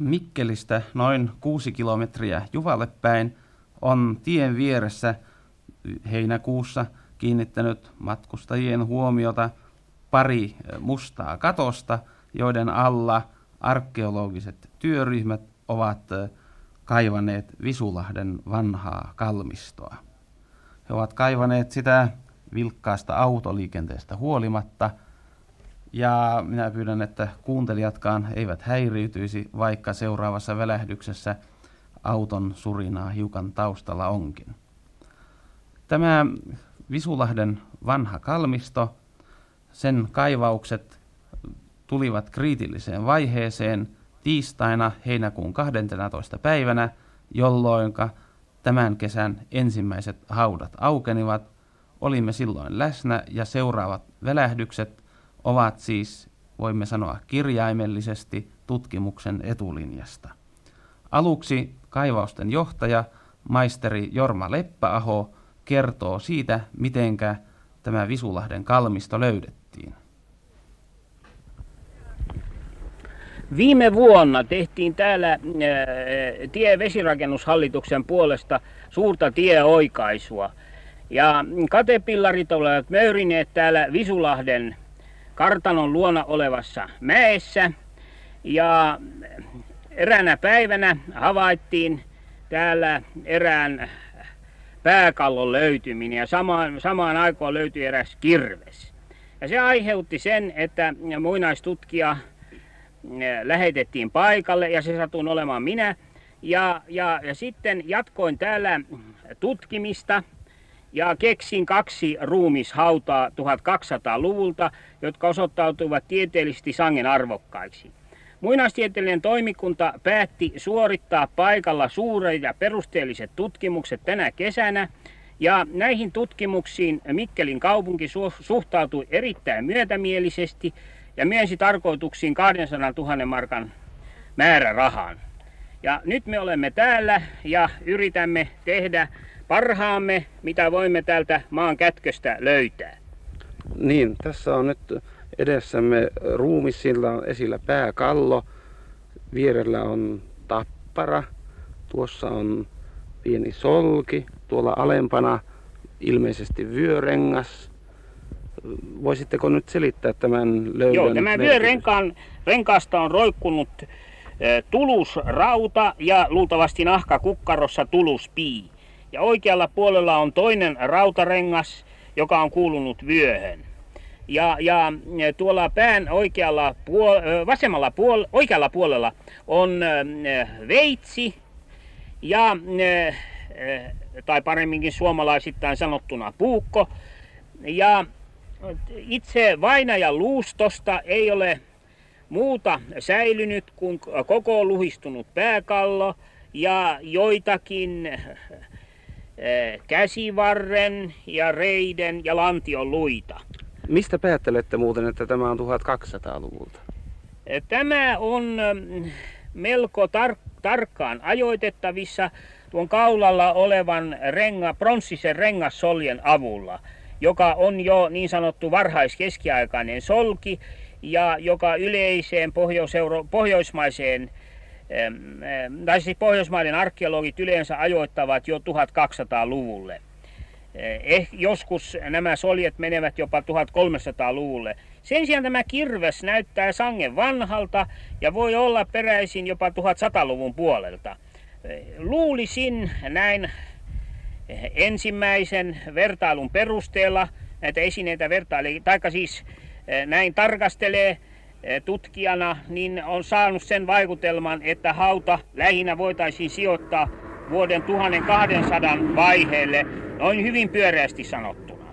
Mikkelistä noin kuusi kilometriä Juvalle päin on tien vieressä heinäkuussa kiinnittänyt matkustajien huomiota pari mustaa katosta, joiden alla arkeologiset työryhmät ovat kaivaneet Visulahden vanhaa kalmistoa. He ovat kaivaneet sitä vilkkaasta autoliikenteestä huolimatta – ja minä pyydän, että kuuntelijatkaan eivät häiriytyisi, vaikka seuraavassa välähdyksessä auton surinaa hiukan taustalla onkin. Tämä Visulahden vanha kalmisto, sen kaivaukset tulivat kriitilliseen vaiheeseen tiistaina heinäkuun 12. päivänä, jolloin tämän kesän ensimmäiset haudat aukenivat. Olimme silloin läsnä ja seuraavat välähdykset ovat siis, voimme sanoa kirjaimellisesti, tutkimuksen etulinjasta. Aluksi kaivausten johtaja, maisteri Jorma Leppäaho, kertoo siitä, mitenkä tämä Visulahden kalmisto löydettiin. Viime vuonna tehtiin täällä äh, tie- vesirakennushallituksen puolesta suurta tieoikaisua. Ja katepillarit olivat möyrineet täällä Visulahden kartanon luona olevassa mäessä. Ja eräänä päivänä havaittiin täällä erään pääkallon löytyminen ja samaan, samaan aikaan löytyi eräs kirves. Ja se aiheutti sen, että muinaistutkija eh, lähetettiin paikalle ja se satun olemaan minä. Ja, ja, ja sitten jatkoin täällä tutkimista ja keksin kaksi ruumishautaa 1200-luvulta, jotka osoittautuivat tieteellisesti sangen arvokkaiksi. Muinaistieteellinen toimikunta päätti suorittaa paikalla suuret ja perusteelliset tutkimukset tänä kesänä, ja näihin tutkimuksiin Mikkelin kaupunki suhtautui erittäin myötämielisesti ja myönsi tarkoituksiin 200 000 markan määrärahan. Ja nyt me olemme täällä ja yritämme tehdä parhaamme, mitä voimme täältä maan kätköstä löytää. Niin, tässä on nyt edessämme ruumis, sillä on esillä pääkallo, vierellä on tappara, tuossa on pieni solki, tuolla alempana ilmeisesti vyörengas. Voisitteko nyt selittää tämän löydön? Joo, tämä vyörenkaan renkaasta on roikkunut eh, tulusrauta ja luultavasti nahka kukkarossa tuluspii. Ja oikealla puolella on toinen rautarengas, joka on kuulunut vyöhön. Ja, ja tuolla pään oikealla puol- vasemmalla puol- oikealla puolella on veitsi ja, tai paremminkin suomalaisittain sanottuna puukko. Ja itse vainajan luustosta ei ole muuta säilynyt kuin koko luhistunut pääkallo ja joitakin käsivarren ja reiden ja lantion luita. Mistä päättelette muuten, että tämä on 1200-luvulta? Eh, tämä on mm, melko tar- tarkkaan ajoitettavissa tuon kaulalla olevan renga, pronssisen rengassoljen avulla, joka on jo niin sanottu varhaiskeskiaikainen solki ja joka yleiseen pohjoismaiseen tai siis Pohjoismaiden arkeologit yleensä ajoittavat jo 1200-luvulle. Eh, joskus nämä soljet menevät jopa 1300-luvulle. Sen sijaan tämä kirves näyttää sangen vanhalta ja voi olla peräisin jopa 1100-luvun puolelta. Eh, luulisin näin eh, ensimmäisen vertailun perusteella, näitä esineitä vertailee, taikka siis näin tarkastelee Eh, tutkijana, niin on saanut sen vaikutelman, että hauta lähinnä voitaisiin sijoittaa vuoden 1200 vaiheelle, noin hyvin pyöreästi sanottuna.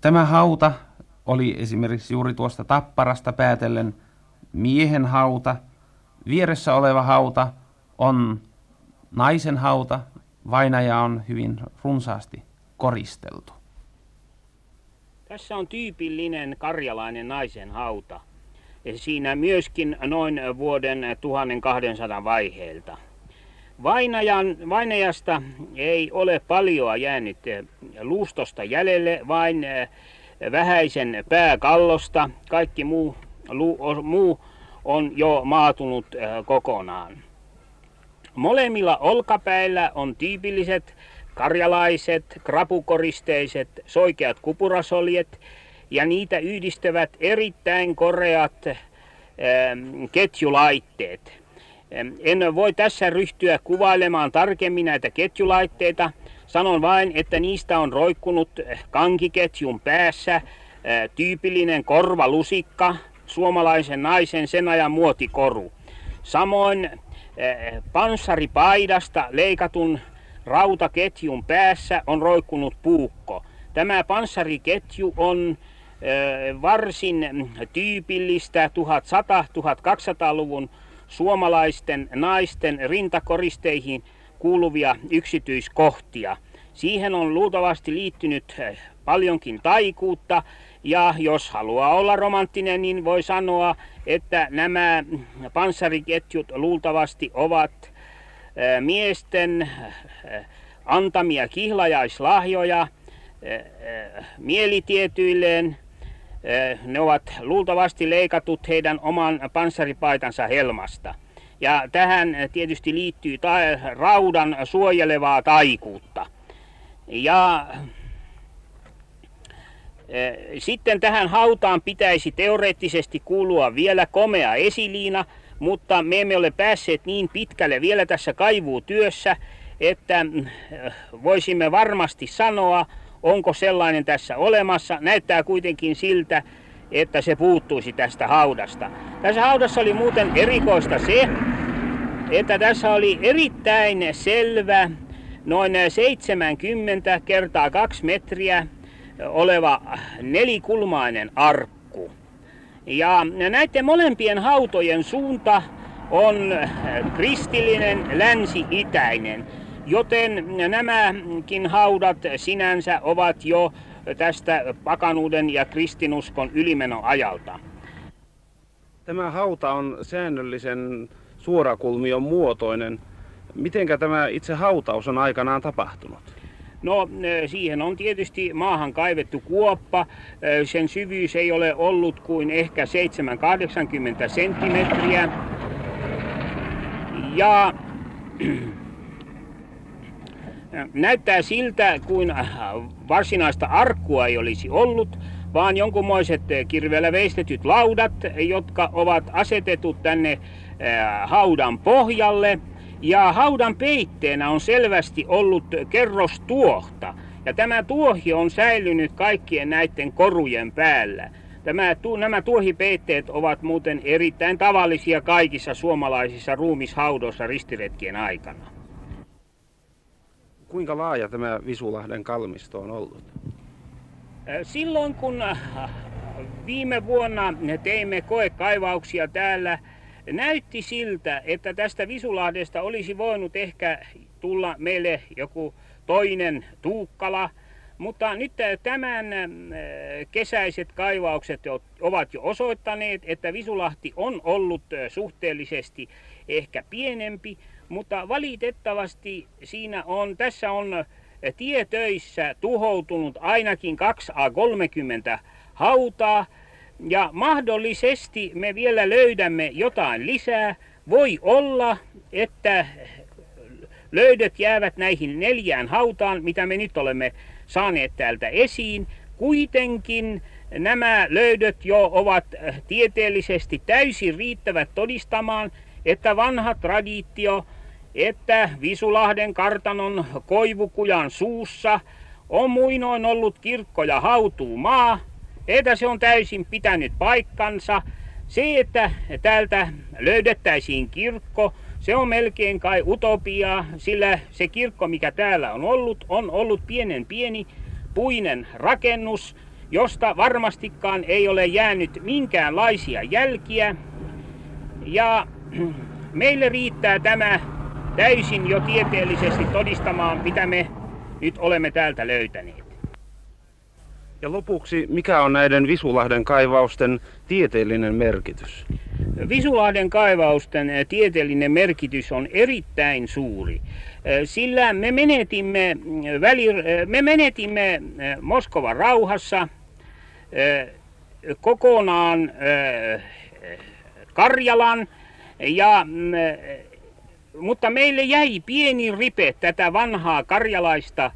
Tämä hauta oli esimerkiksi juuri tuosta tapparasta päätellen miehen hauta. Vieressä oleva hauta on naisen hauta. Vainaja on hyvin runsaasti koristeltu. Tässä on tyypillinen karjalainen naisen hauta. Siinä myöskin noin vuoden 1200 vaiheelta. Vainajan, vainajasta ei ole paljoa jäänyt luustosta jäljelle, vain eh, vähäisen pääkallosta. Kaikki muu, lu, muu on jo maatunut kokonaan. Molemmilla olkapäillä on tyypilliset karjalaiset, krapukoristeiset, soikeat kupurasoljet ja niitä yhdistävät erittäin koreat ketjulaitteet. En voi tässä ryhtyä kuvailemaan tarkemmin näitä ketjulaitteita. Sanon vain, että niistä on roikkunut kankiketjun päässä tyypillinen korvalusikka, suomalaisen naisen sen ajan muotikoru. Samoin panssaripaidasta leikatun rautaketjun päässä on roikkunut puukko. Tämä panssariketju on varsin tyypillistä 1100-1200-luvun suomalaisten naisten rintakoristeihin kuuluvia yksityiskohtia. Siihen on luultavasti liittynyt paljonkin taikuutta ja jos haluaa olla romanttinen, niin voi sanoa, että nämä panssariketjut luultavasti ovat miesten antamia kihlajaislahjoja mielitietyilleen. Ne ovat luultavasti leikatut heidän oman panssaripaitansa helmasta. Ja tähän tietysti liittyy ta- raudan suojelevaa taikuutta. Ja sitten tähän hautaan pitäisi teoreettisesti kuulua vielä komea esiliina, mutta me emme ole päässeet niin pitkälle vielä tässä kaivuutyössä, että mm, voisimme varmasti sanoa, onko sellainen tässä olemassa. Näyttää kuitenkin siltä, että se puuttuisi tästä haudasta. Tässä haudassa oli muuten erikoista se, että tässä oli erittäin selvä, noin 70 kertaa 2 metriä oleva nelikulmainen arkku. Ja näiden molempien hautojen suunta on kristillinen länsi-itäinen, joten nämäkin haudat sinänsä ovat jo tästä pakanuuden ja kristinuskon ylimenoajalta. Tämä hauta on säännöllisen suorakulmion muotoinen. Mitenkä tämä itse hautaus on aikanaan tapahtunut? No siihen on tietysti maahan kaivettu kuoppa. Sen syvyys ei ole ollut kuin ehkä 7-80 senttimetriä. Ja näyttää siltä, kuin varsinaista arkkua ei olisi ollut, vaan jonkunmoiset kirveellä veistetyt laudat, jotka ovat asetetut tänne haudan pohjalle – ja haudan peitteenä on selvästi ollut kerros tuohta. Ja tämä tuohi on säilynyt kaikkien näiden korujen päällä. Tämä, tu, nämä tuohipeitteet ovat muuten erittäin tavallisia kaikissa suomalaisissa ruumishaudoissa ristiretkien aikana. Kuinka laaja tämä Visulahden kalmisto on ollut? Silloin kun viime vuonna teimme koekaivauksia täällä, näytti siltä, että tästä Visulahdesta olisi voinut ehkä tulla meille joku toinen Tuukkala, mutta nyt tämän äh, kesäiset kaivaukset ovat jo osoittaneet, että Visulahti on ollut äh, suhteellisesti ehkä pienempi, mutta valitettavasti siinä on, tässä on äh, tietöissä tuhoutunut ainakin 2A30 hautaa, ja mahdollisesti me vielä löydämme jotain lisää. Voi olla, että löydöt jäävät näihin neljään hautaan, mitä me nyt olemme saaneet täältä esiin. Kuitenkin nämä löydöt jo ovat tieteellisesti täysin riittävät todistamaan, että vanha traditio, että Visulahden kartanon koivukujan suussa on muinoin ollut kirkko ja hautuu maa, että se on täysin pitänyt paikkansa. Se, että täältä löydettäisiin kirkko, se on melkein kai utopia, sillä se kirkko, mikä täällä on ollut, on ollut pienen pieni puinen rakennus, josta varmastikaan ei ole jäänyt minkäänlaisia jälkiä. Ja meille riittää tämä täysin jo tieteellisesti todistamaan, mitä me nyt olemme täältä löytäneet. Ja lopuksi, mikä on näiden Visulahden kaivausten tieteellinen merkitys? Visulahden kaivausten eh, tieteellinen merkitys on erittäin suuri. Eh, sillä me menetimme, mm, väli, eh, me menetimme Moskovan rauhassa kokonaan Karjalan. Ja, mm, mutta meille jäi pieni ripe tätä vanhaa karjalaista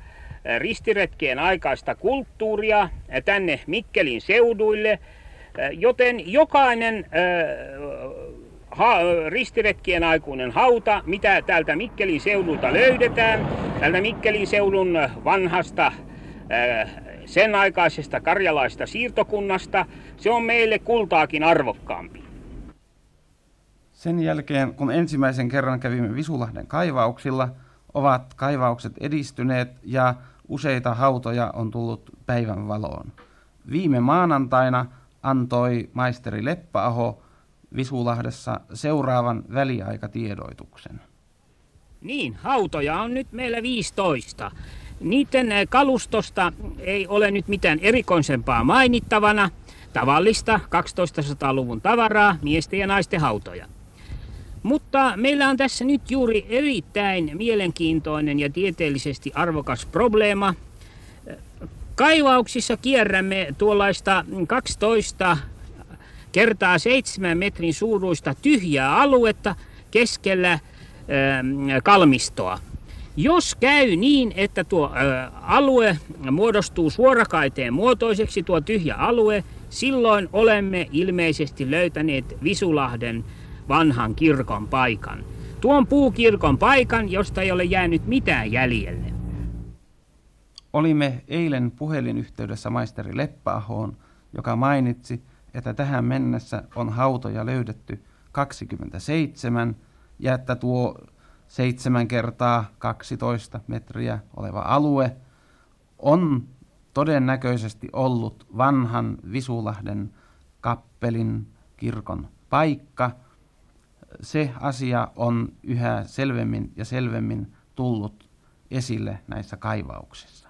ristiretkien aikaista kulttuuria tänne Mikkelin seuduille, joten jokainen ha, ristiretkien aikuinen hauta, mitä täältä Mikkelin seudulta löydetään, täältä Mikkelin seudun vanhasta sen aikaisesta karjalaista siirtokunnasta, se on meille kultaakin arvokkaampi. Sen jälkeen, kun ensimmäisen kerran kävimme Visulahden kaivauksilla, ovat kaivaukset edistyneet ja useita hautoja on tullut päivän valoon. Viime maanantaina antoi maisteri Leppäaho Visulahdessa seuraavan väliaikatiedoituksen. Niin, hautoja on nyt meillä 15. Niiden eh, kalustosta ei ole nyt mitään erikoisempaa mainittavana. Tavallista 1200-luvun tavaraa, miesten ja naisten hautoja. Mutta meillä on tässä nyt juuri erittäin mielenkiintoinen ja tieteellisesti arvokas probleema. Kaivauksissa kierrämme tuollaista 12 kertaa 7 metrin suuruista tyhjää aluetta keskellä kalmistoa. Jos käy niin, että tuo alue muodostuu suorakaiteen muotoiseksi, tuo tyhjä alue, silloin olemme ilmeisesti löytäneet Visulahden vanhan kirkon paikan. Tuon puukirkon paikan, josta ei ole jäänyt mitään jäljelle. Olimme eilen puhelinyhteydessä maisteri Leppäahoon, joka mainitsi, että tähän mennessä on hautoja löydetty 27 ja että tuo 7 kertaa 12 metriä oleva alue on todennäköisesti ollut vanhan Visulahden kappelin kirkon paikka – se asia on yhä selvemmin ja selvemmin tullut esille näissä kaivauksissa.